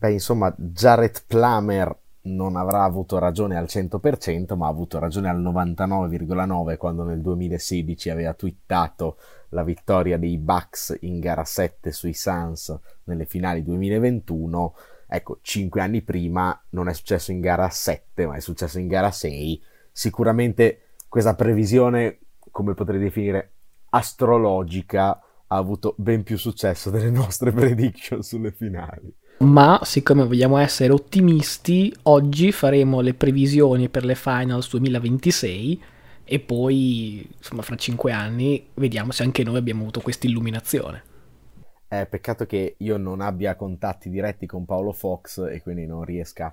Beh, insomma, Jared Plummer non avrà avuto ragione al 100%, ma ha avuto ragione al 99,9% quando nel 2016 aveva twittato la vittoria dei Bucks in gara 7 sui Suns nelle finali 2021. Ecco, 5 anni prima non è successo in gara 7, ma è successo in gara 6. Sicuramente questa previsione, come potrei definire, astrologica, ha avuto ben più successo delle nostre prediction sulle finali ma siccome vogliamo essere ottimisti, oggi faremo le previsioni per le finals 2026 e poi, insomma, fra cinque anni vediamo se anche noi abbiamo avuto questa illuminazione. Eh, peccato che io non abbia contatti diretti con Paolo Fox e quindi non riesca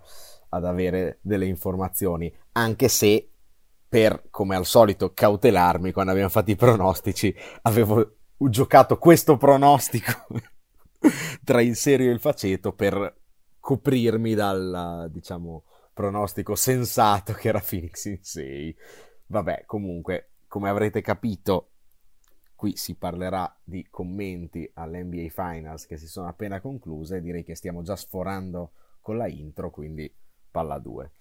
ad avere delle informazioni, anche se per, come al solito, cautelarmi quando abbiamo fatto i pronostici, avevo giocato questo pronostico tra il serio e il faceto per coprirmi dal, diciamo, pronostico sensato che era Phoenix in 6. Vabbè, comunque, come avrete capito, qui si parlerà di commenti all'NBA Finals che si sono appena concluse. Direi che stiamo già sforando con la intro, quindi palla 2.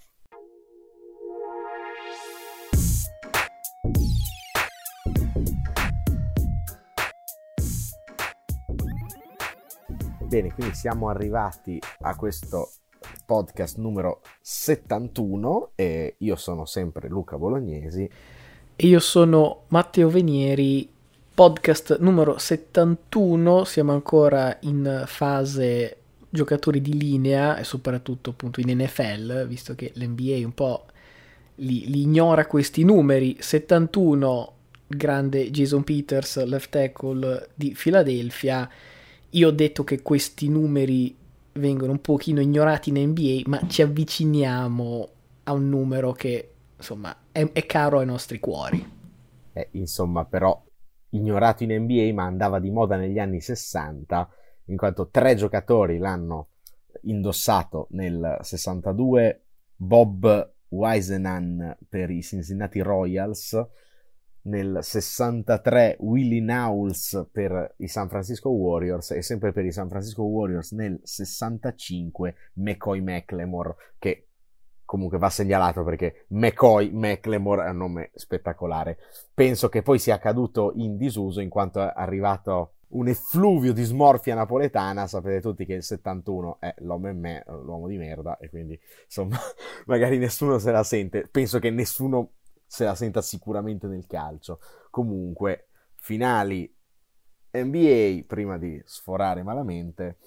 Bene, quindi siamo arrivati a questo podcast numero 71 e io sono sempre Luca Bolognesi. E io sono Matteo Venieri, podcast numero 71, siamo ancora in fase giocatori di linea e soprattutto appunto in NFL, visto che l'NBA un po' li, li ignora questi numeri, 71 grande Jason Peters, left tackle di Philadelphia, io ho detto che questi numeri vengono un pochino ignorati in NBA, ma ci avviciniamo a un numero che, insomma, è, è caro ai nostri cuori. Eh, insomma, però, ignorato in NBA, ma andava di moda negli anni 60, in quanto tre giocatori l'hanno indossato nel 62, Bob Wisenan per i Cincinnati Royals, nel 63 Willie Knowles per i San Francisco Warriors e sempre per i San Francisco Warriors nel 65 McCoy McLemore che comunque va segnalato perché McCoy McLemore è un nome spettacolare. Penso che poi sia caduto in disuso in quanto è arrivato un effluvio di smorfia napoletana. Sapete tutti che il 71 è l'uomo in me l'uomo di merda e quindi insomma magari nessuno se la sente. Penso che nessuno se la senta sicuramente nel calcio. Comunque, finali NBA, prima di sforare malamente,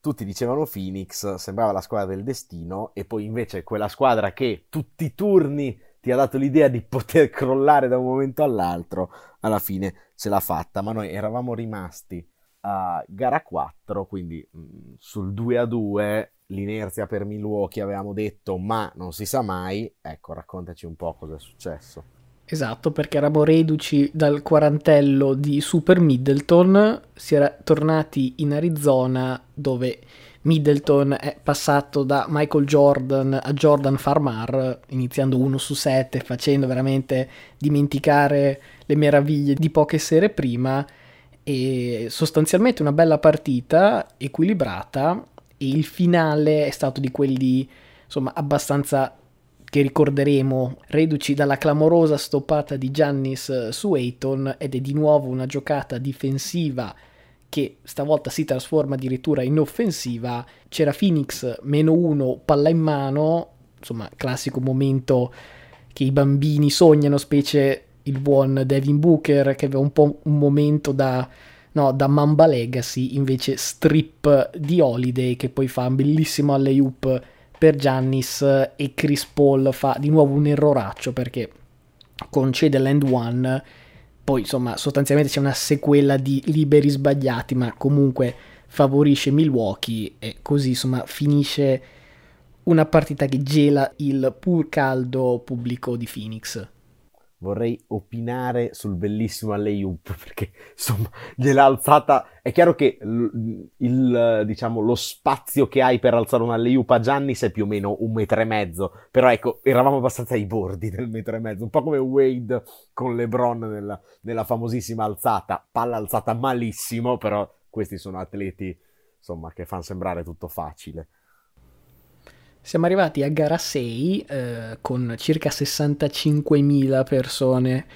tutti dicevano Phoenix, sembrava la squadra del destino, e poi invece quella squadra che tutti i turni ti ha dato l'idea di poter crollare da un momento all'altro, alla fine ce l'ha fatta, ma noi eravamo rimasti a gara 4, quindi mh, mm, sul 2 a 2 l'inerzia per Milwaukee avevamo detto ma non si sa mai, ecco raccontaci un po' cosa è successo. Esatto, perché eravamo reduci dal quarantello di Super Middleton, si era tornati in Arizona dove Middleton è passato da Michael Jordan a Jordan Farmar, iniziando 1 su 7, facendo veramente dimenticare le meraviglie di poche sere prima e sostanzialmente una bella partita equilibrata e il finale è stato di quelli insomma abbastanza che ricorderemo, reduci dalla clamorosa stoppata di Giannis eh, su Ayton ed è di nuovo una giocata difensiva che stavolta si trasforma addirittura in offensiva. C'era Phoenix meno uno, palla in mano, insomma, classico momento che i bambini sognano, specie il buon Devin Booker che aveva un po' un momento da no, da Mamba Legacy invece strip di Holiday che poi fa un bellissimo alley-oop per Giannis e Chris Paul fa di nuovo un erroraccio perché concede l'end one. Poi insomma sostanzialmente c'è una sequela di liberi sbagliati ma comunque favorisce Milwaukee e così insomma finisce una partita che gela il pur caldo pubblico di Phoenix vorrei opinare sul bellissimo alley-oop perché insomma gliel'ha alzata è chiaro che il, il, diciamo lo spazio che hai per alzare un alley-oop a Giannis è più o meno un metro e mezzo. Però ecco eravamo abbastanza ai bordi del metro e mezzo. Un po' come Wade con LeBron nella, nella famosissima alzata. Palla alzata malissimo però questi sono atleti insomma, che fanno sembrare tutto facile. Siamo arrivati a gara 6 eh, con circa 65.000 persone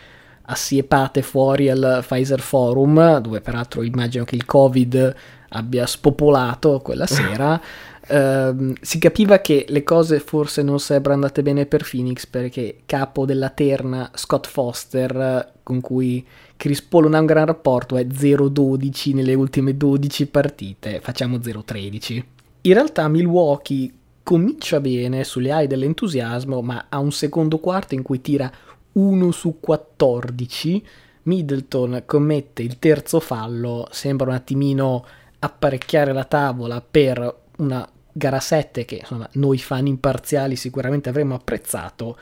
assiepate fuori al Pfizer Forum, dove peraltro immagino che il Covid abbia spopolato quella sera. Uh, si capiva che le cose forse non sarebbero andate bene per Phoenix perché capo della terna Scott Foster, con cui Chris Paul non ha un gran rapporto, è 0-12 nelle ultime 12 partite, facciamo 0-13. In realtà Milwaukee comincia bene sulle ali dell'entusiasmo, ma ha un secondo quarto in cui tira 1 su 14. Middleton commette il terzo fallo, sembra un attimino apparecchiare la tavola per una gara 7 che insomma, noi fan imparziali sicuramente avremmo apprezzato.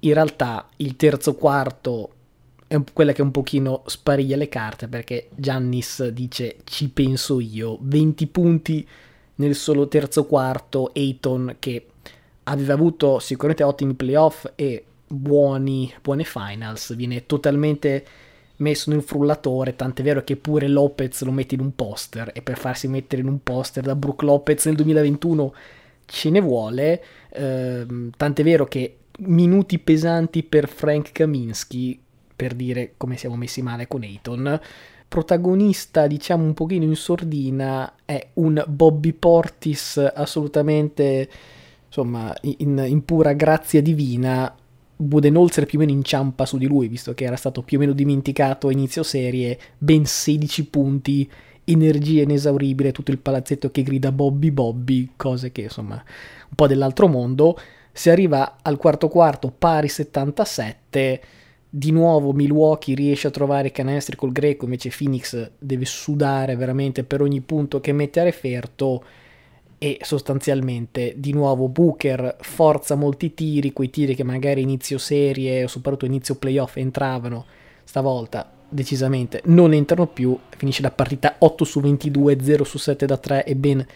In realtà il terzo quarto è quella che un pochino spariglia le carte perché Giannis dice ci penso io, 20 punti nel solo terzo quarto, Ayton che aveva avuto sicuramente ottimi playoff e buoni, buone finals, viene totalmente messo nel frullatore, tant'è vero che pure Lopez lo mette in un poster e per farsi mettere in un poster da Brooke Lopez nel 2021 ce ne vuole, ehm, tant'è vero che minuti pesanti per Frank Kaminsky, per dire come siamo messi male con Ayton, protagonista diciamo un pochino in sordina è un Bobby Portis assolutamente insomma in, in pura grazia divina Budenholzer più o meno inciampa su di lui, visto che era stato più o meno dimenticato a inizio serie, ben 16 punti, energia inesauribile, tutto il palazzetto che grida Bobby Bobby, cose che insomma un po' dell'altro mondo. Si arriva al quarto quarto pari 77, di nuovo Milwaukee riesce a trovare canestri col greco, invece Phoenix deve sudare veramente per ogni punto che mette a referto e sostanzialmente di nuovo Booker forza molti tiri, quei tiri che magari inizio serie o soprattutto inizio playoff entravano, stavolta decisamente non entrano più, finisce la partita 8 su 22, 0 su 7 da 3 e ben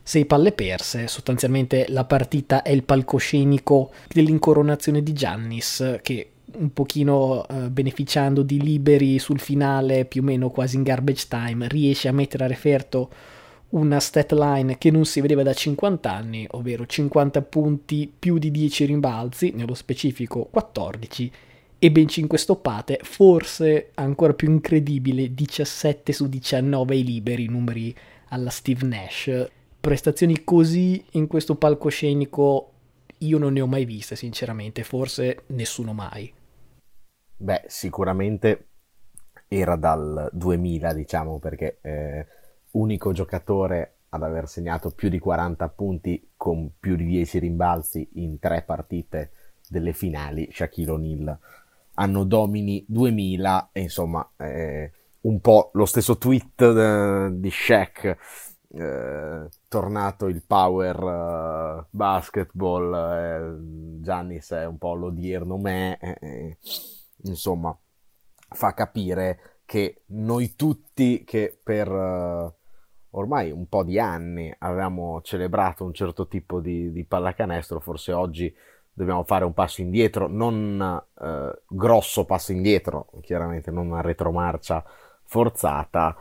6 palle perse, sostanzialmente la partita è il palcoscenico dell'incoronazione di Giannis che un pochino eh, beneficiando di liberi sul finale più o meno quasi in garbage time riesce a mettere a referto una stat line che non si vedeva da 50 anni, ovvero 50 punti più di 10 rimbalzi, nello specifico 14, e ben 5 stoppate, forse ancora più incredibile, 17 su 19 ai liberi, numeri alla Steve Nash. Prestazioni così in questo palcoscenico io non ne ho mai viste, sinceramente, forse nessuno mai. Beh, sicuramente era dal 2000, diciamo, perché eh, unico giocatore ad aver segnato più di 40 punti con più di 10 rimbalzi in tre partite delle finali, Shaquille O'Neal. Anno domini 2000 e insomma eh, un po' lo stesso tweet eh, di Shaq eh, tornato il power uh, basketball eh, Giannis è un po' l'odierno me eh, eh, insomma fa capire che noi tutti che per uh, ormai un po' di anni avevamo celebrato un certo tipo di, di pallacanestro, forse oggi dobbiamo fare un passo indietro, non eh, grosso passo indietro, chiaramente non una retromarcia forzata,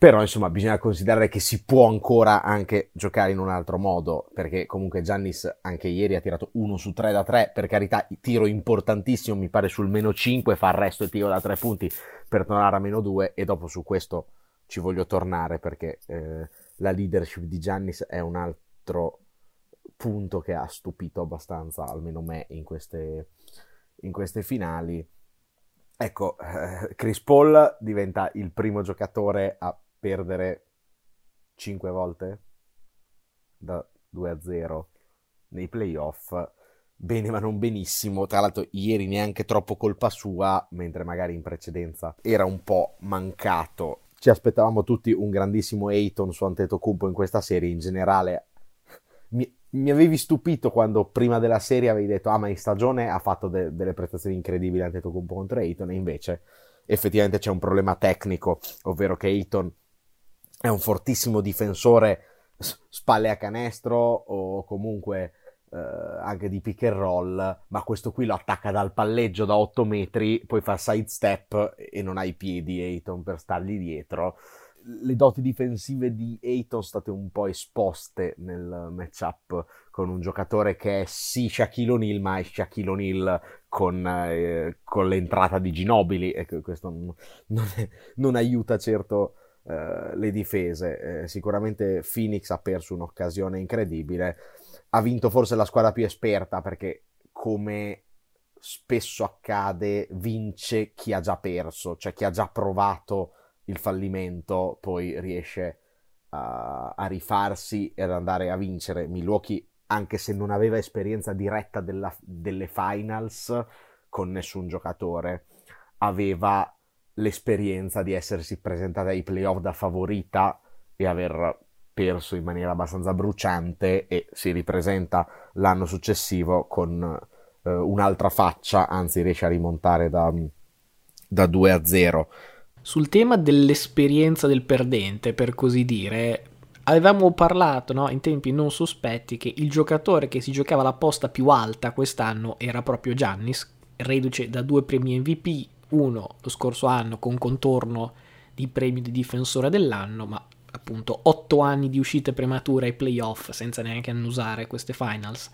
però insomma bisogna considerare che si può ancora anche giocare in un altro modo, perché comunque Giannis anche ieri ha tirato 1 su 3 da 3, per carità tiro importantissimo, mi pare sul meno 5, fa il resto il tiro da 3 punti per tornare a meno 2 e dopo su questo ci voglio tornare perché eh, la leadership di Giannis è un altro punto che ha stupito abbastanza, almeno me, in queste, in queste finali. Ecco, eh, Chris Paul diventa il primo giocatore a perdere 5 volte da 2 a 0 nei playoff. Bene, ma non benissimo. Tra l'altro, ieri neanche troppo colpa sua, mentre magari in precedenza era un po' mancato ci aspettavamo tutti un grandissimo Ayton su Antetokounmpo in questa serie in generale mi, mi, avevi stupito quando prima della serie avevi detto ah ma in stagione ha fatto de- delle prestazioni incredibili Antetokounmpo contro Ayton e invece effettivamente c'è un problema tecnico ovvero che Ayton è un fortissimo difensore spalle a canestro o comunque eh, anche di pick and roll, ma questo qui lo attacca dal palleggio da 8 metri, poi fa side step e non ha i piedi Ayton per stargli dietro. le doti difensive di Ayton sono state un po' esposte nel matchup con un giocatore che è sì Shaquille O'Neal, ma è Shaquille O'Neal con, eh, con l'entrata di Ginobili e questo non, non, è, non aiuta certo eh, le difese. Eh, sicuramente Phoenix ha perso un'occasione incredibile, ha vinto forse la squadra più esperta perché come spesso accade vince chi ha già perso, cioè chi ha già provato il fallimento poi riesce a, a rifarsi ed andare a vincere. Milwaukee, anche se non aveva esperienza diretta della, delle finals con nessun giocatore, aveva l'esperienza di essersi presentata ai playoff da favorita e aver perso in maniera abbastanza bruciante e si ripresenta l'anno successivo con eh, un'altra faccia, anzi riesce a rimontare da, da 2 a 0. Sul tema dell'esperienza del perdente, per così dire, avevamo parlato no, in tempi non sospetti che il giocatore che si giocava la posta più alta quest'anno era proprio Giannis, reduce da due premi MVP, uno lo scorso anno con contorno di premio di difensore dell'anno, ma appunto otto anni di uscite premature ai playoff senza neanche annusare queste finals.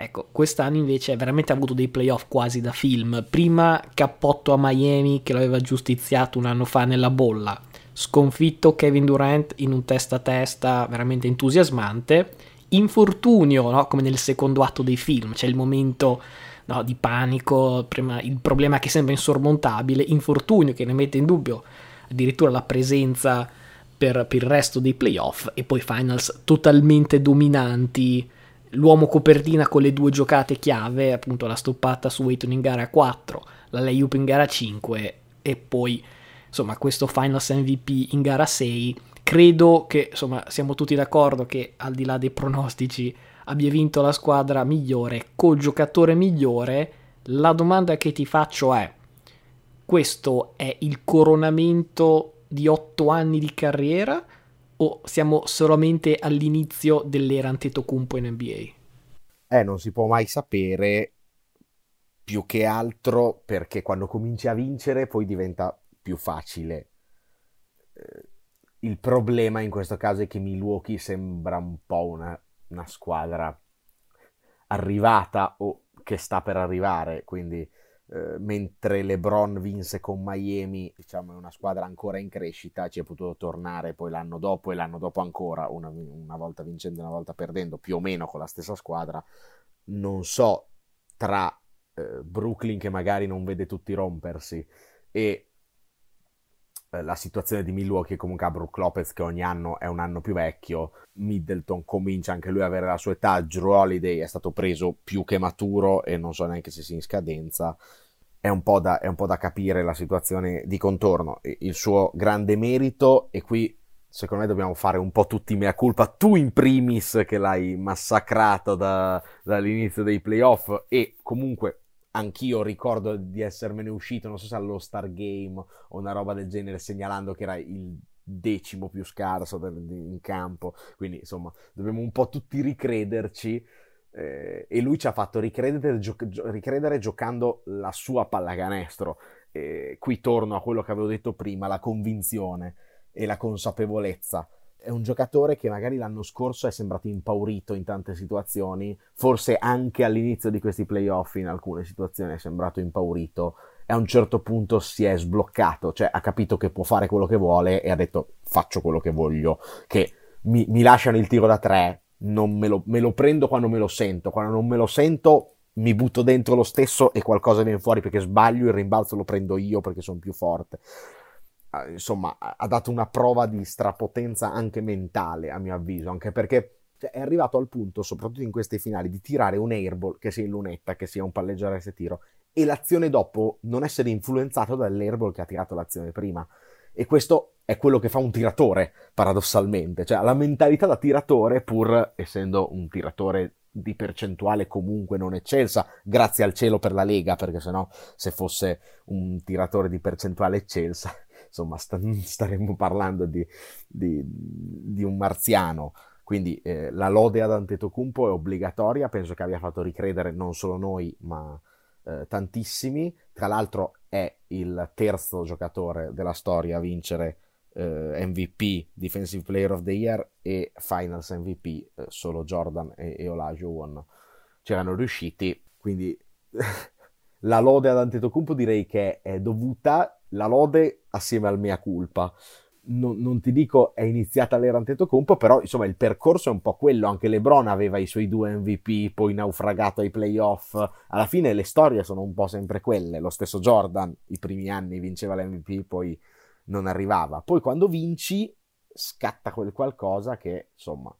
Ecco, quest'anno invece ha veramente avuto dei playoff quasi da film. Prima cappotto a Miami che l'aveva giustiziato un anno fa nella bolla. Sconfitto Kevin Durant in un testa a testa veramente entusiasmante. Infortunio, no? come nel secondo atto dei film, c'è il momento no, di panico, il problema che sembra insormontabile. Infortunio che ne mette in dubbio addirittura la presenza per, per il resto dei playoff. E poi finals totalmente dominanti l'uomo copertina con le due giocate chiave, appunto la stoppata su Wayton in gara 4, la layup in gara 5 e poi insomma questo Finals MVP in gara 6. Credo che insomma siamo tutti d'accordo che al di là dei pronostici abbia vinto la squadra migliore col giocatore migliore. La domanda che ti faccio è: questo è il coronamento di 8 anni di carriera? o siamo solamente all'inizio dell'era Antetokounmpo in NBA? Eh, non si può mai sapere più che altro perché quando cominci a vincere poi diventa più facile. Eh, il problema in questo caso è che Milwaukee sembra un po' una, una squadra arrivata o che sta per arrivare, quindi eh, mentre LeBron vinse con Miami, diciamo è una squadra ancora in crescita, ci è potuto tornare poi l'anno dopo e l'anno dopo ancora, una, una volta vincendo e una volta perdendo, più o meno con la stessa squadra. Non so tra eh, Brooklyn che magari non vede tutti rompersi e la situazione di Milwaukee comunque ha Brook Lopez che ogni anno è un anno più vecchio, Middleton comincia anche lui ad avere la sua età, Drew Holiday è stato preso più che maturo e non so neanche se sia in scadenza, è un po' da, un po da capire la situazione di contorno, il suo grande merito e qui secondo me dobbiamo fare un po' tutti mea culpa, tu in primis che l'hai massacrato da, dall'inizio dei playoff e comunque anch'io ricordo di essermene uscito, non so se allo Star Game o una roba del genere, segnalando che era il decimo più scarso in campo. Quindi, insomma, dobbiamo un po' tutti ricrederci. Eh, e lui ci ha fatto ricredere, gio- ricredere giocando la sua pallacanestro. Eh, qui torno a quello che avevo detto prima, la convinzione e la consapevolezza è un giocatore che magari l'anno scorso è sembrato impaurito in tante situazioni, forse anche all'inizio di questi playoff in alcune situazioni è sembrato impaurito e a un certo punto si è sbloccato, cioè ha capito che può fare quello che vuole e ha detto faccio quello che voglio, che mi, mi lasciano il tiro da tre, me lo, me lo prendo quando me lo sento, quando non me lo sento mi butto dentro lo stesso e qualcosa viene fuori perché sbaglio, il rimbalzo lo prendo io perché sono più forte insomma, ha dato una prova di strapotenza anche mentale, a mio avviso, anche perché cioè, è arrivato al punto, soprattutto in queste finali, di tirare un airball, che sia in lunetta, che sia un palleggiare a tiro, e l'azione dopo non essere influenzato dall'airball che ha tirato l'azione prima. E questo è quello che fa un tiratore, paradossalmente, cioè la mentalità da tiratore, pur essendo un tiratore di percentuale comunque non eccelsa, grazie al cielo per la Lega, perché sennò se fosse un tiratore di percentuale eccelsa insomma sta- staremmo parlando di, di, di un marziano. Quindi eh, la lode ad Antetokounmpo è obbligatoria, penso che abbia fatto ricredere non solo noi, ma eh, tantissimi. Tra l'altro è il terzo giocatore della storia a vincere eh, MVP, Defensive Player of the Year e Finals MVP, eh, solo Jordan e, e Olajuwon c'erano riusciti, quindi la lode ad Antetokounmpo direi che è dovuta, la lode assieme al mea culpa. Non, non, ti dico è iniziata l'era Antetokounmpo, però insomma il percorso è un po' quello, anche LeBron aveva i suoi due MVP, poi naufragato ai playoff, alla fine le storie sono un po' sempre quelle, lo stesso Jordan i primi anni vinceva l'MVP, poi non arrivava, poi quando vinci scatta quel qualcosa che insomma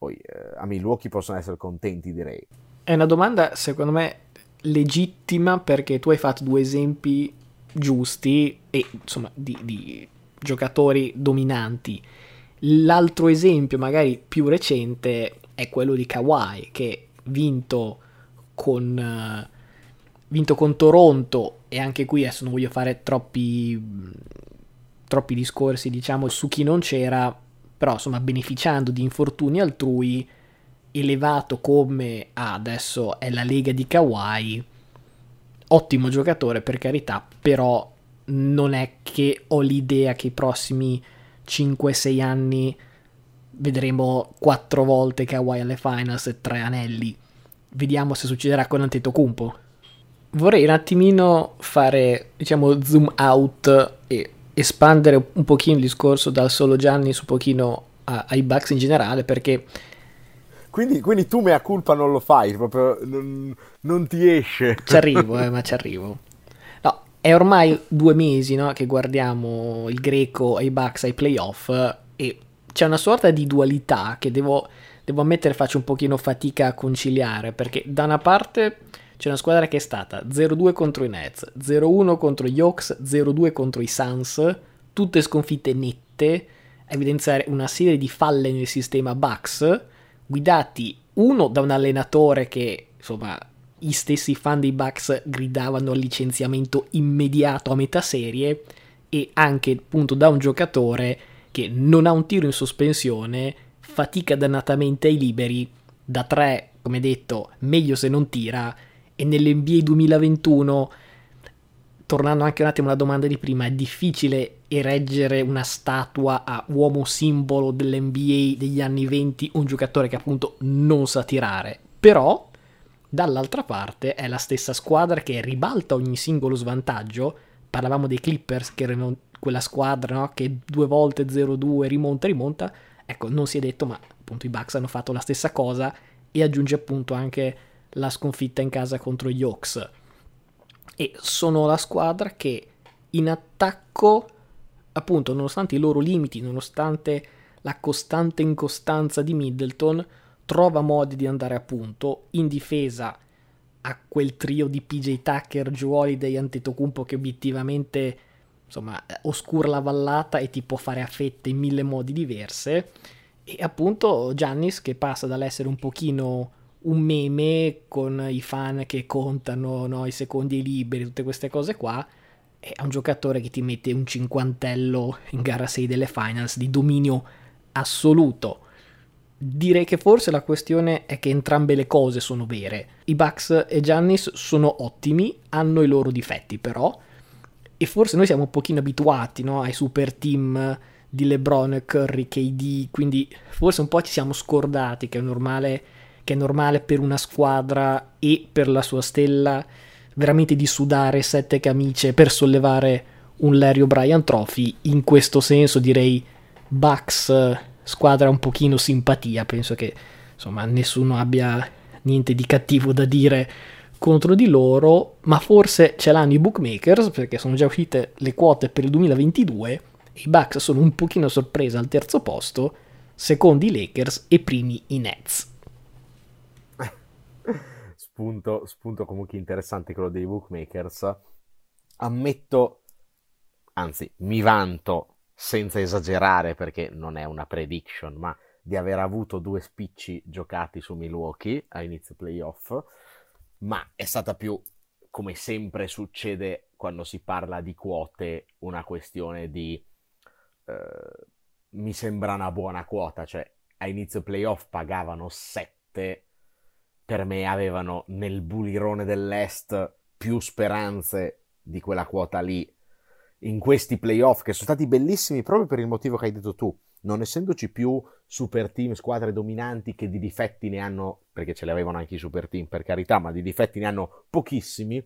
poi eh, a Milwaukee possono essere contenti direi. È una domanda secondo me legittima perché tu hai fatto due esempi giusti e insomma di, di giocatori dominanti. L'altro esempio, magari più recente, è quello di Kawhi che vinto con, uh, vinto con Toronto e anche qui adesso non voglio fare troppi, troppi discorsi diciamo su chi non c'era, però insomma beneficiando di infortuni altrui elevato come ah, adesso è la lega di Kawhi, ottimo giocatore per carità, però non è che ho l'idea che i prossimi 5-6 anni vedremo 4 volte Kawhi alle finals e 3 anelli. Vediamo se succederà con Antetokounmpo. Vorrei un attimino fare, diciamo, zoom out e espandere un pochino il discorso dal solo Gianni su pochino ai Bucks in generale, perché quindi, quindi, tu mea culpa non lo fai, proprio non, non ti esce. Ci arrivo, eh, ma ci arrivo. No, è ormai due mesi no, che guardiamo il greco ai Bucks ai playoff e c'è una sorta di dualità che devo, devo ammettere faccio un pochino fatica a conciliare perché da una parte c'è una squadra che è stata 0-2 contro i Nets, 0-1 contro gli Hawks, 0-2 contro i Suns, tutte sconfitte nette, evidenziare una serie di falle nel sistema Bucks guidati uno da un allenatore che insomma i stessi fan dei Bucks gridavano al licenziamento immediato a metà serie e anche appunto da un giocatore che non ha un tiro in sospensione, fatica dannatamente ai liberi, da tre, come detto, meglio se non tira e nell'NBA 2021 tornando anche un attimo alla domanda di prima, è difficile ereggere una statua a uomo simbolo dell'NBA degli anni 20, un giocatore che appunto non sa tirare. Però, dall'altra parte, è la stessa squadra che ribalta ogni singolo svantaggio. Parlavamo dei Clippers, che erano quella squadra no? che due volte 0-2 rimonta, rimonta. Ecco, non si è detto, ma appunto i Bucks hanno fatto la stessa cosa e aggiunge appunto anche la sconfitta in casa contro gli Hawks e sono la squadra che in attacco, appunto, nonostante i loro limiti, nonostante la costante incostanza di Middleton, trova modi di andare a punto. In difesa a quel trio di PJ Tucker, Joe Holiday e Antetokounmpo che obiettivamente insomma oscura la vallata e ti può fare a fette in mille modi diverse e appunto Giannis che passa dall'essere un pochino un meme con i fan che contano no, i secondi liberi, tutte queste cose qua. È un giocatore che ti mette un cinquantello in gara 6 delle finals di dominio assoluto. Direi che forse la questione è che entrambe le cose sono vere. I Bucks e Giannis sono ottimi, hanno i loro difetti però, e forse noi siamo un pochino abituati no, ai super team di LeBron, Curry, KD, quindi forse un po' ci siamo scordati che è normale che è normale per una squadra e per la sua stella veramente di sudare sette camicie per sollevare un Larry O'Brien Trophy. In questo senso direi Bucks squadra un pochino simpatia, penso che insomma nessuno abbia niente di cattivo da dire contro di loro, ma forse ce l'hanno i bookmakers perché sono già uscite le quote per il 2022 e i Bucks sono un pochino sorpresa al terzo posto, secondi i Lakers e primi i Nets spunto, spunto comunque interessante quello dei bookmakers. Ammetto, anzi mi vanto senza esagerare perché non è una prediction, ma di aver avuto due spicci giocati su Milwaukee a inizio playoff, ma è stata più, come sempre succede quando si parla di quote, una questione di... Eh, mi sembra una buona quota, cioè a inizio playoff pagavano 7 per me avevano nel bulirone dell'Est più speranze di quella quota lì in questi playoff che sono stati bellissimi proprio per il motivo che hai detto tu, non essendoci più super team, squadre dominanti che di difetti ne hanno, perché ce li avevano anche i super team per carità, ma di difetti ne hanno pochissimi,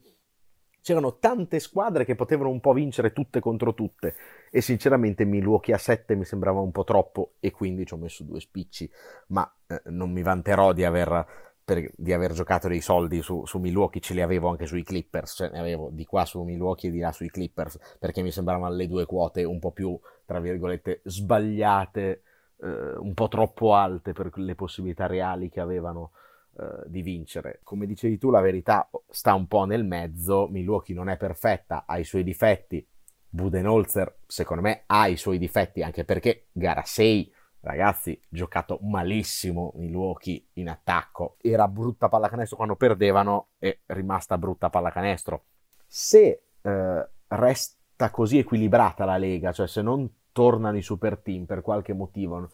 c'erano tante squadre che potevano un po' vincere tutte contro tutte. E sinceramente Milwaukee a 7 mi sembrava un po' troppo e quindi ci ho messo due spicci, ma eh, non mi vanterò di aver per, di aver giocato dei soldi su, su, Milwaukee, ce li avevo anche sui Clippers, cioè ne avevo di qua su Milwaukee e di là sui Clippers, perché mi sembravano le due quote un po' più, tra virgolette, sbagliate, eh, un po' troppo alte per le possibilità reali che avevano eh, di vincere. Come dicevi tu, la verità sta un po' nel mezzo, Milwaukee non è perfetta, ha i suoi difetti, Budenholzer secondo me ha i suoi difetti anche perché gara 6 ragazzi, giocato malissimo Milwaukee in attacco. Era brutta pallacanestro quando perdevano e rimasta brutta pallacanestro. Se eh, resta così equilibrata la Lega, cioè se non tornano i super team per qualche motivo,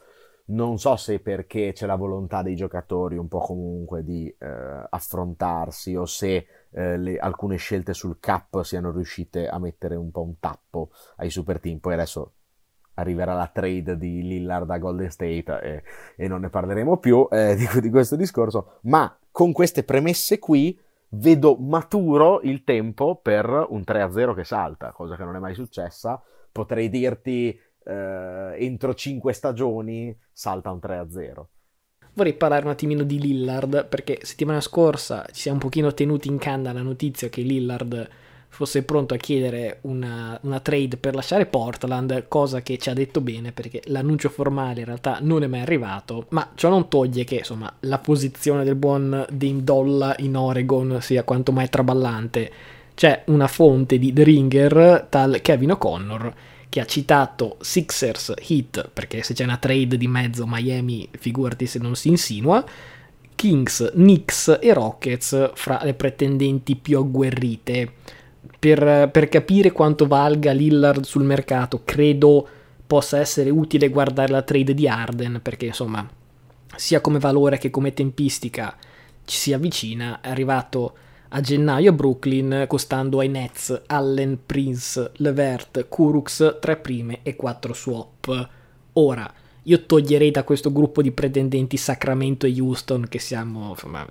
non so se perché c'è la volontà dei giocatori un po' comunque di eh, affrontarsi o se eh, le, alcune scelte sul cap siano riuscite a mettere un po' un tappo ai super team. Poi adesso arriverà la trade di Lillard a Golden State e, e non ne parleremo più eh, di, di, questo discorso, ma con queste premesse qui vedo maturo il tempo per un 3-0 che salta, cosa che non è mai successa. Potrei dirti eh, entro 5 stagioni salta un 3-0 vorrei parlare un attimino di Lillard perché settimana scorsa ci siamo un pochino tenuti in canna la notizia che Lillard fosse pronto a chiedere una, una, trade per lasciare Portland, cosa che ci ha detto bene perché l'annuncio formale in realtà non è mai arrivato, ma ciò non toglie che insomma la posizione del buon Dame Dolla in Oregon sia quanto mai traballante. C'è una fonte di The Ringer, tal Kevin O'Connor, che ha citato Sixers Heat, perché se c'è una trade di mezzo Miami, figurati se non si insinua, Kings, Knicks e Rockets fra le pretendenti più agguerrite per, per capire quanto valga Lillard sul mercato, credo possa essere utile guardare la trade di Arden, perché insomma, sia come valore che come tempistica ci si avvicina, è arrivato a gennaio a Brooklyn costando ai Nets Allen, Prince, Levert, Kurux, 3 prime e 4 swap. Ora, io toglierei da questo gruppo di pretendenti Sacramento e Houston che siamo insomma,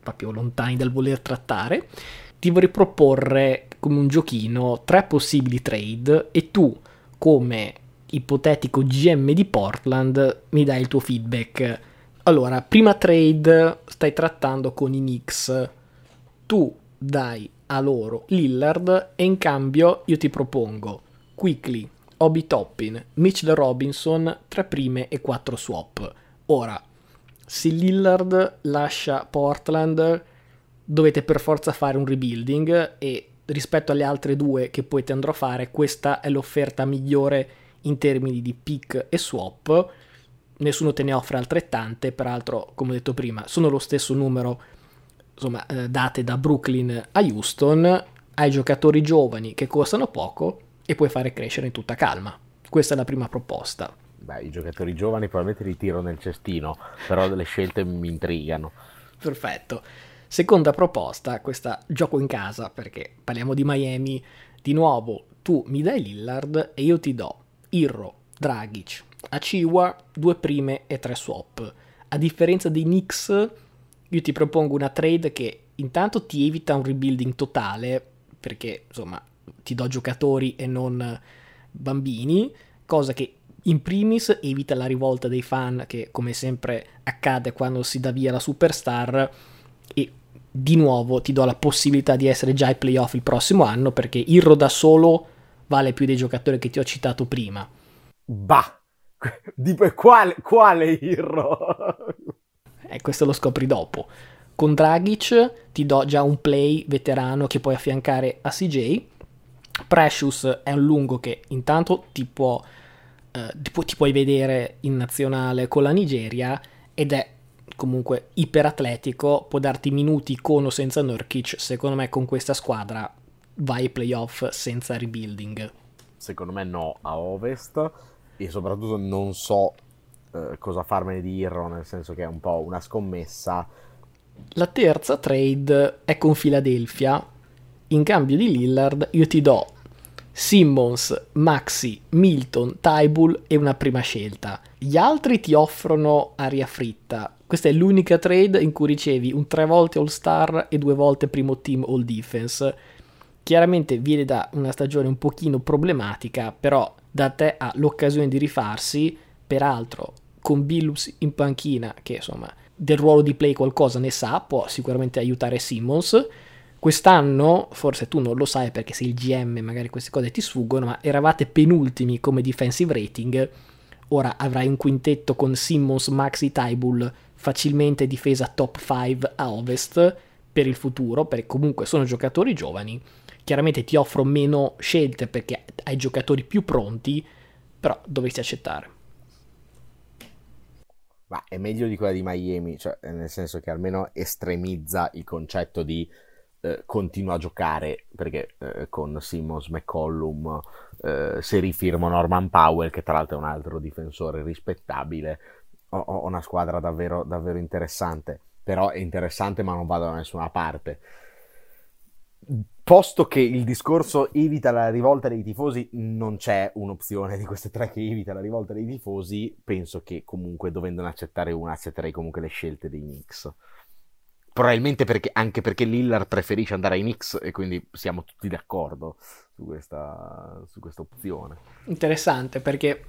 proprio lontani dal voler trattare ti vorrei proporre come un giochino tre possibili trade e tu come ipotetico GM di Portland mi dai il tuo feedback. Allora, prima trade stai trattando con i Knicks. Tu dai a loro Lillard e in cambio io ti propongo Quickly, Obi Toppin, Mitchell Robinson, 3 prime e 4 swap. Ora, se Lillard lascia Portland dovete per forza fare un rebuilding e rispetto alle altre due che poi ti andrò a fare, questa è l'offerta migliore in termini di pick e swap. Nessuno te ne offre altrettante, peraltro, come ho detto prima, sono lo stesso numero insomma, eh, date da Brooklyn a Houston, ai giocatori giovani che costano poco e puoi fare crescere in tutta calma. Questa è la prima proposta. Beh, i giocatori giovani probabilmente li tiro nel cestino, però le scelte mi intrigano. Perfetto. Seconda proposta, questa gioco in casa perché parliamo di Miami. Di nuovo, tu mi dai Lillard e io ti do Irro, Dragic, Aciwa, due prime e tre swap. A differenza dei Knicks, io ti propongo una trade che intanto ti evita un rebuilding totale, perché insomma ti do giocatori e non bambini, cosa che in primis evita la rivolta dei fan che come sempre accade quando si dà via la superstar e di nuovo ti do la possibilità di essere già ai playoff il prossimo anno perché Irro da solo vale più dei giocatori che ti ho citato prima. Bah, di quale, quale Irro? eh, questo lo scopri dopo. Con Dragic ti do già un play veterano che puoi affiancare a CJ. Precious è un lungo che intanto ti, può, eh, ti, pu- ti puoi vedere in nazionale con la Nigeria ed è comunque iperatletico, può darti minuti con o senza Nurkic, secondo me con questa squadra vai ai playoff senza rebuilding. Secondo me no, a Ovest e soprattutto non so eh, cosa farmene di Irro, nel senso che è un po' una scommessa. La terza trade è con Philadelphia. In cambio di Lillard io ti do Simmons, Maxi, Milton, Tybull e una prima scelta. Gli altri ti offrono aria fritta. Questa è l'unica trade in cui ricevi un tre volte All Star e due volte primo team All Defense. Chiaramente viene da una stagione un pochino problematica, però da te ha l'occasione di rifarsi. Peraltro, con Billus in panchina, che insomma del ruolo di play qualcosa ne sa, può sicuramente aiutare Simmons. Quest'anno, forse tu non lo sai perché sei il GM, magari queste cose ti sfuggono, ma eravate penultimi come defensive rating. Ora avrai un quintetto con Simmons, Maxi, Tybull, facilmente difesa top 5 a ovest per il futuro, perché comunque sono giocatori giovani. Chiaramente ti offro meno scelte perché hai giocatori più pronti, però dovresti accettare. Ma è meglio di quella di Miami, cioè nel senso che almeno estremizza il concetto di eh, continua a giocare perché eh, con Simmons, McCollum eh, se rifirmo Norman Powell che tra l'altro è un altro difensore rispettabile ho, ho una squadra davvero, davvero interessante. Però è interessante ma non vado da nessuna parte. Posto che il discorso evita la rivolta dei tifosi, non c'è un'opzione di queste tre che evita la rivolta dei tifosi, penso che comunque dovendone accettare una accetterei comunque le scelte dei Knicks. Probabilmente perché, anche perché Lillard preferisce andare ai Knicks e quindi siamo tutti d'accordo su questa, su questa opzione. Interessante perché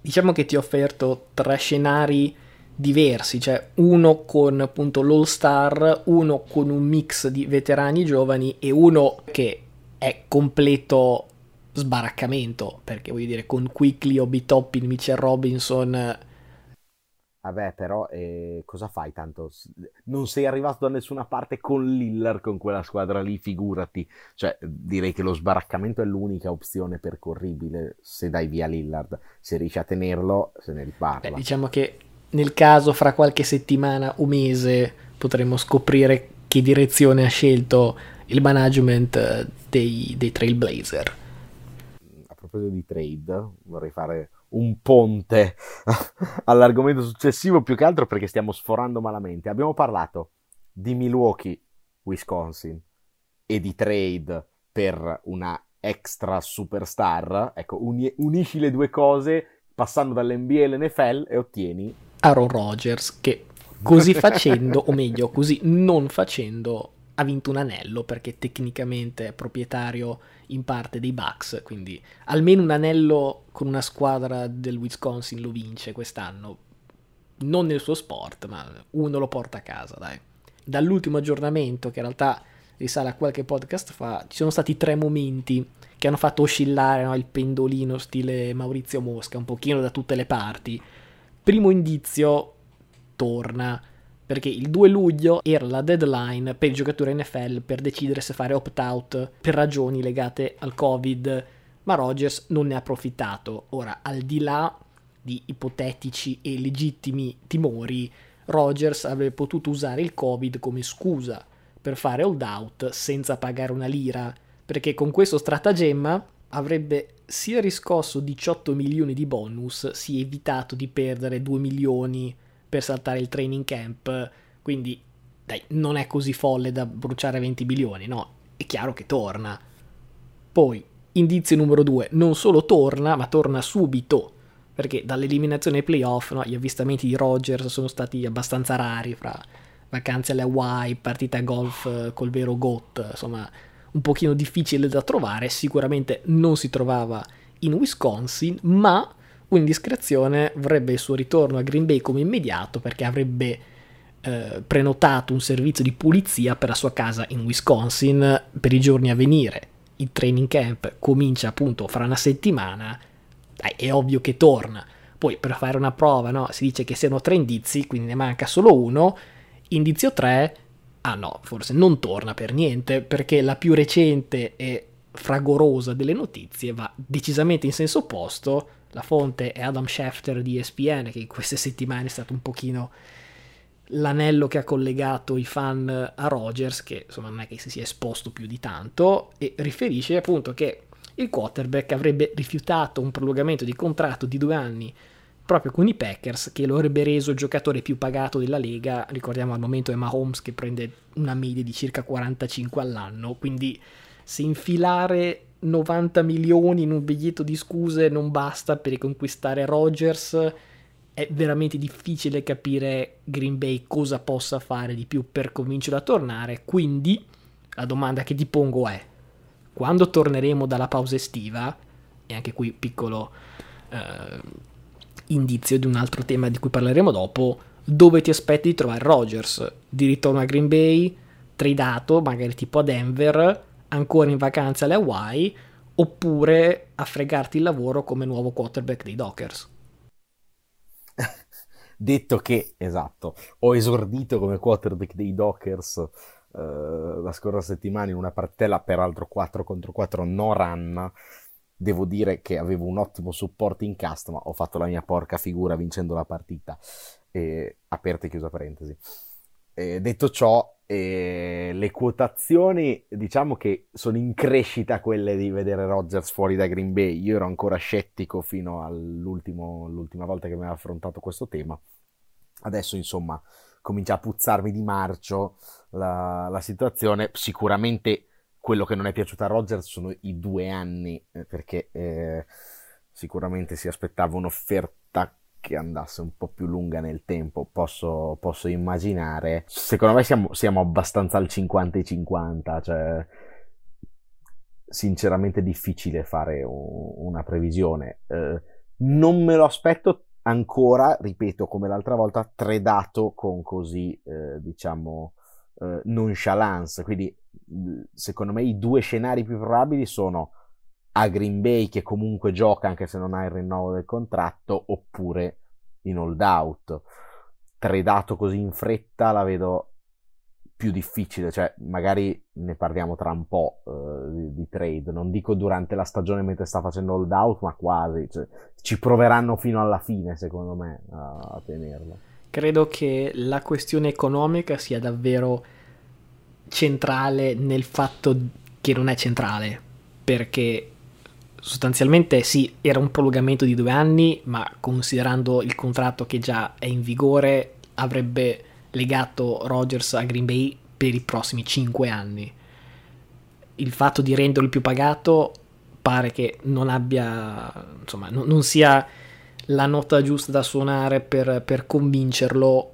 diciamo che ti ho offerto tre scenari diversi, cioè uno con appunto l'All Star, uno con un mix di veterani giovani e uno che è completo sbaraccamento, perché voglio dire con Quickly, Obi Toppin, Mitchell Robinson Vabbè, però eh, cosa fai tanto? Non sei arrivato da nessuna parte con Lillard, con quella squadra lì, figurati. Cioè, direi che lo sbaraccamento è l'unica opzione percorribile se dai via Lillard. Se riesci a tenerlo, se ne riparla. Beh, diciamo che nel caso fra qualche settimana o mese potremo scoprire che direzione ha scelto il management eh, dei, dei Trailblazer. A proposito di trade, vorrei fare un ponte all'argomento successivo, più che altro perché stiamo sforando malamente. Abbiamo parlato di Milwaukee, Wisconsin e di trade per una extra superstar. Ecco, uni- unisci le due cose passando dall'NBA all'NFL e ottieni Aaron Rodgers che così facendo, o meglio, così non facendo, ha vinto un anello perché tecnicamente è proprietario in parte dei Bucks, quindi almeno un anello con una squadra del Wisconsin lo vince quest'anno. Non nel suo sport, ma uno lo porta a casa, dai. Dall'ultimo aggiornamento, che in realtà risale a qualche podcast fa, ci sono stati tre momenti che hanno fatto oscillare no, il pendolino stile Maurizio Mosca, un pochino da tutte le parti. Primo indizio, torna perché il 2 luglio era la deadline per i giocatori NFL per decidere se fare opt-out per ragioni legate al Covid, ma Rogers non ne ha approfittato. Ora, al di là di ipotetici e legittimi timori, Rogers avrebbe potuto usare il Covid come scusa per fare hold-out senza pagare una lira, perché con questo stratagemma avrebbe sia riscosso 18 milioni di bonus, sia evitato di perdere 2 milioni per saltare il training camp, quindi dai, non è così folle da bruciare 20 milioni, no, è chiaro che torna. Poi, indizio numero 2, non solo torna, ma torna subito, perché dall'eliminazione ai playoff no, gli avvistamenti di Rogers sono stati abbastanza rari fra vacanze alle Hawaii, partita golf eh, col vero GOAT, insomma un pochino difficile da trovare, sicuramente non si trovava in Wisconsin, ma un'indiscrezione vorrebbe il suo ritorno a Green Bay come immediato perché avrebbe eh, prenotato un servizio di pulizia per la sua casa in Wisconsin per i giorni a venire. Il training camp comincia appunto fra una settimana, Dai, è ovvio che torna. Poi per fare una prova no, si dice che siano tre indizi, quindi ne manca solo uno. Indizio 3, ah no, forse non torna per niente perché la più recente e fragorosa delle notizie va decisamente in senso opposto la fonte è Adam Schefter di ESPN, che in queste settimane è stato un pochino l'anello che ha collegato i fan a Rogers, che insomma non è che si sia esposto più di tanto, e riferisce appunto che il quarterback avrebbe rifiutato un prolungamento di contratto di due anni proprio con i Packers, che lo avrebbe reso il giocatore più pagato della Lega. Ricordiamo al momento è Mahomes che prende una media di circa 45 all'anno, quindi se infilare 90 milioni in un biglietto di scuse non basta per riconquistare Rogers. È veramente difficile capire Green Bay cosa possa fare di più per convincerlo a tornare. Quindi la domanda che ti pongo è: quando torneremo dalla pausa estiva, e anche qui piccolo eh, indizio di un altro tema di cui parleremo dopo, dove ti aspetti di trovare Rogers? Di ritorno a Green Bay, tradato magari tipo a Denver, ancora in vacanza alle Hawaii oppure a fregarti il lavoro come nuovo quarterback dei Dockers. Detto che, esatto, ho esordito come quarterback dei Dockers uh, la scorsa settimana in una partita peraltro 4 contro 4 no run, devo dire che avevo un ottimo supporto in cast, ma ho fatto la mia porca figura vincendo la partita. E, aperta e chiusa parentesi. E, detto ciò, e le quotazioni, diciamo che sono in crescita quelle di vedere Rodgers fuori da Green Bay. Io ero ancora scettico fino all'ultima volta che mi aveva affrontato questo tema. Adesso, insomma, comincia a puzzarmi di marcio la, la situazione. Sicuramente quello che non è piaciuto a Rodgers sono i due anni, eh, perché eh, sicuramente si aspettava un'offerta che andasse un po' più lunga nel tempo, posso, posso immaginare. Secondo me siamo, siamo, abbastanza al 50 e 50, cioè sinceramente difficile fare un, una previsione. Eh, non me lo aspetto ancora, ripeto, come l'altra volta, tredato con così, eh, diciamo, eh, nonchalance. Quindi, secondo me, i due scenari più probabili sono a Green Bay che comunque gioca anche se non ha il rinnovo del contratto oppure in hold out. Tredato così in fretta la vedo più difficile cioè magari ne parliamo tra un po' uh, di, di, trade. Non dico durante la stagione mentre sta facendo hold out ma quasi cioè, ci proveranno fino alla fine secondo me a, a tenerlo. Credo che la questione economica sia davvero centrale nel fatto che non è centrale perché sostanzialmente sì, era un prolungamento di due anni, ma considerando il contratto che già è in vigore, avrebbe legato Rogers a Green Bay per i prossimi cinque anni. Il fatto di renderlo più pagato pare che non abbia, insomma, non, non sia la nota giusta da suonare per, per convincerlo.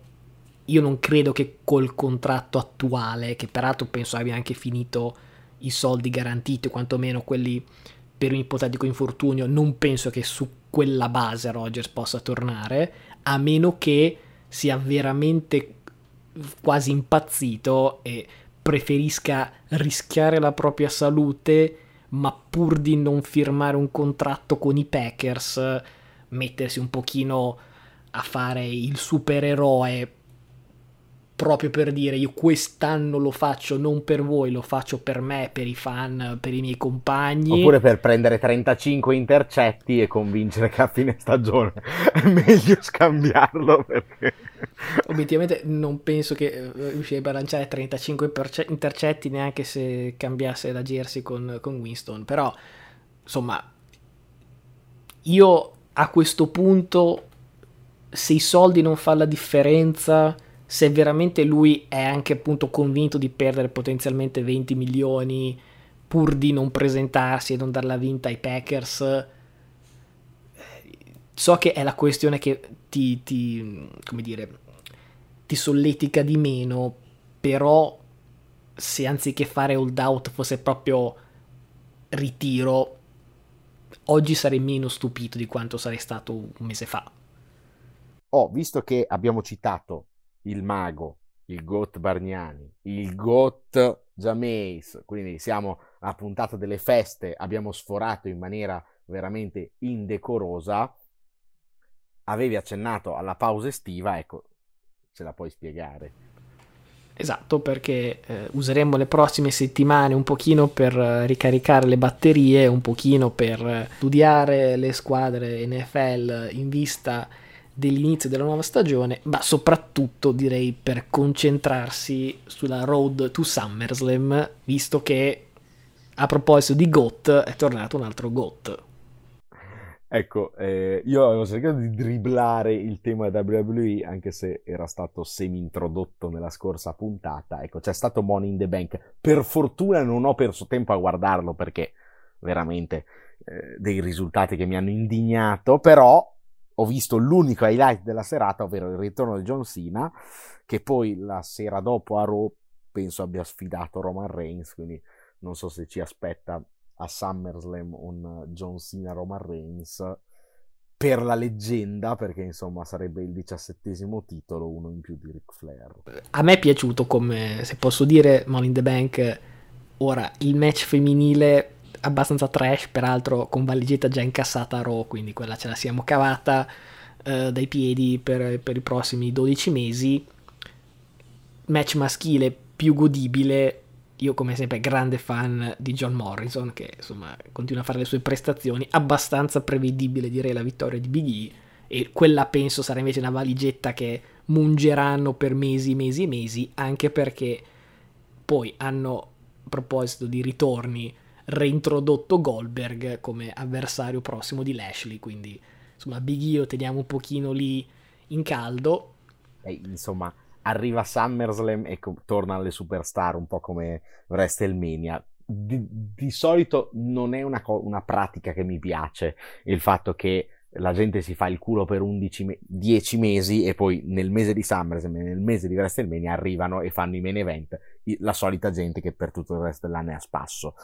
Io non credo che col contratto attuale, che peraltro penso abbia anche finito i soldi garantiti, o quantomeno quelli per un ipotetico infortunio, non penso che su quella base Rogers possa tornare, a meno che sia veramente quasi impazzito e preferisca rischiare la propria salute, ma pur di non firmare un contratto con i Packers, mettersi un pochino a fare il supereroe proprio per dire io quest'anno lo faccio non per voi, lo faccio per me, per i fan, per i miei compagni. Oppure per prendere 35 intercetti e convincere che a fine stagione è meglio scambiarlo perché... Obiettivamente non penso che eh, riuscirei a lanciare 35 intercetti neanche se cambiasse la jersey con, con Winston, però insomma io a questo punto se i soldi non fanno la differenza se veramente lui è anche appunto convinto di perdere potenzialmente 20 milioni pur di non presentarsi e non darla vinta ai Packers so che è la questione che ti, ti come dire ti solletica di meno però se anziché fare hold out fosse proprio ritiro oggi sarei meno stupito di quanto sarei stato un mese fa. Oh visto che abbiamo citato il mago, il GOT Bargnani, il GOT Jameis, quindi siamo a puntata delle feste, abbiamo sforato in maniera veramente indecorosa. Avevi accennato alla pausa estiva, ecco, ce la puoi spiegare. Esatto, perché eh, useremo le prossime settimane un pochino per eh, ricaricare le batterie, un pochino per eh, studiare le squadre NFL in vista dell'inizio della nuova stagione, ma soprattutto direi per concentrarsi sulla road to SummerSlam, visto che a proposito di GOT è tornato un altro GOT. Ecco, eh, io avevo cercato di dribblare il tema WWE, anche se era stato semi-introdotto nella scorsa puntata. Ecco, c'è stato Money in the Bank. Per fortuna non ho perso tempo a guardarlo perché veramente eh, dei risultati che mi hanno indignato, però ho visto l'unico highlight della serata, ovvero il ritorno di John Cena, che poi la sera dopo a Raw penso abbia sfidato Roman Reigns, quindi non so se ci aspetta a SummerSlam un John Cena Roman Reigns per la leggenda, perché insomma sarebbe il diciassettesimo titolo, uno in più di Ric Flair. A me è piaciuto come, se posso dire, Money in the Bank. Ora, il match femminile abbastanza trash, peraltro con valigetta già incassata a Raw, quindi quella ce la siamo cavata eh, dai piedi per, per i prossimi 12 mesi. Match maschile più godibile, io come sempre grande fan di John Morrison che insomma continua a fare le sue prestazioni abbastanza prevedibile direi la vittoria di Big E e quella penso sarà invece una valigetta che mungeranno per mesi mesi e mesi anche perché poi hanno a proposito di ritorni reintrodotto Goldberg come avversario prossimo di Lashley quindi insomma Big E lo teniamo un pochino lì in caldo e, insomma arriva SummerSlam e co- torna alle superstar, un po' come WrestleMania. Di, di solito non è una, co- una, pratica che mi piace il fatto che la gente si fa il culo per 11 me- 10 mesi e poi nel mese di SummerSlam e nel mese di WrestleMania arrivano e fanno i main event, la solita gente che per tutto il resto dell'anno è a spasso.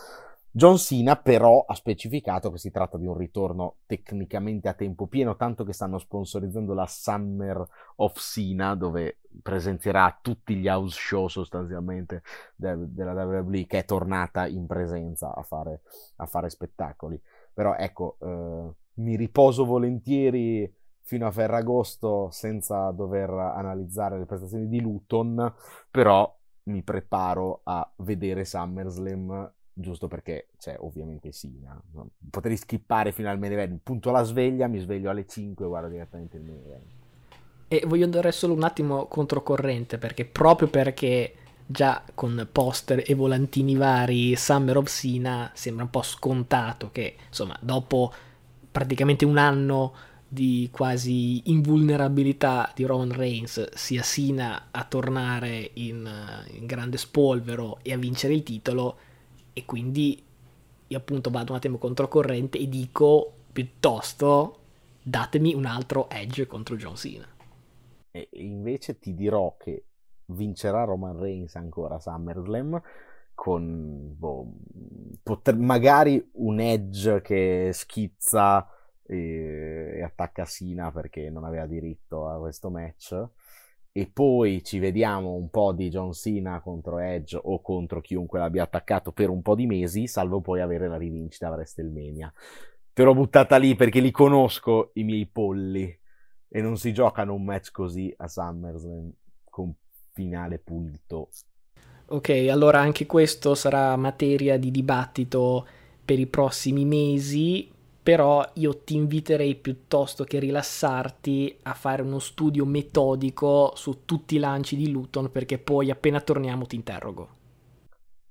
John Cena però ha specificato che si tratta di un ritorno tecnicamente a tempo pieno, tanto che stanno sponsorizzando la Summer of Cena, dove presenzierà tutti gli house show sostanzialmente de- della WWE, che è tornata in presenza a fare, a fare spettacoli. Però ecco, eh, mi riposo volentieri fino a Ferragosto senza dover analizzare le prestazioni di Luton, però mi preparo a vedere SummerSlam giusto perché c'è ovviamente Sina. Potrei skippare fino al main event, punto la sveglia, mi sveglio alle 5 e guardo direttamente il main event. E voglio andare solo un attimo controcorrente perché proprio perché già con poster e volantini vari Summer of Sina sembra un po' scontato che insomma dopo praticamente un anno di quasi invulnerabilità di Roman Reigns sia Sina a tornare in, in grande spolvero e a vincere il titolo e quindi io appunto vado un attimo controcorrente e dico piuttosto datemi un altro edge contro John Cena. E invece ti dirò che vincerà Roman Reigns ancora a SummerSlam con boh, poter, magari un edge che schizza e, e attacca Sina perché non aveva diritto a questo match e poi ci vediamo un po' di John Cena contro Edge o contro chiunque l'abbia attaccato per un po' di mesi, salvo poi avere la rivincita a WrestleMania. Te l'ho buttata lì perché li conosco i miei polli e non si giocano un match così a SummerSlam con finale pulito. Ok, allora anche questo sarà materia di dibattito per i prossimi mesi però io ti inviterei piuttosto che rilassarti a fare uno studio metodico su tutti i lanci di Luton perché poi appena torniamo ti interrogo.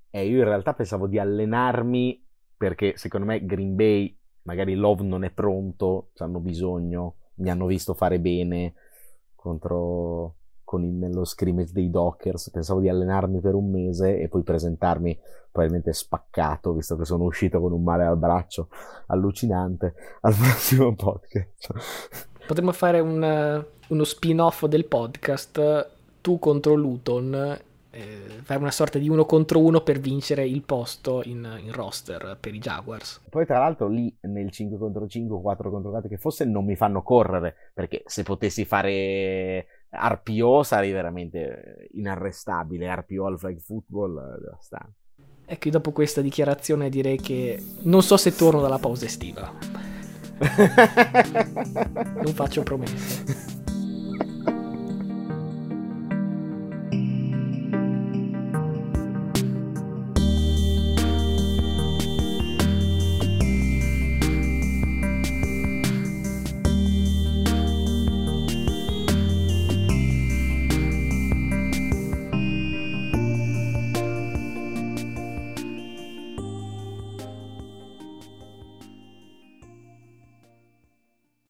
Eh, io in realtà pensavo di allenarmi perché secondo me Green Bay, magari Love non è pronto, hanno bisogno, mi hanno visto fare bene contro con il, nello scrimmage dei Dockers. Pensavo di allenarmi per un mese e poi presentarmi probabilmente spaccato, visto che sono uscito con un male al braccio allucinante, al prossimo podcast. Potremmo fare un, uno spin-off del podcast, tu contro Luton, eh, fare una sorta di uno contro uno per vincere il posto in, in, roster per i Jaguars. Poi tra l'altro lì nel 5 contro 5, 4 contro 4 che fosse non mi fanno correre, perché se potessi fare RPO sarei veramente inarrestabile. RPO al flag football, eh, devastante. Ecco, dopo questa dichiarazione direi che non so se torno dalla pausa estiva. non faccio promesse.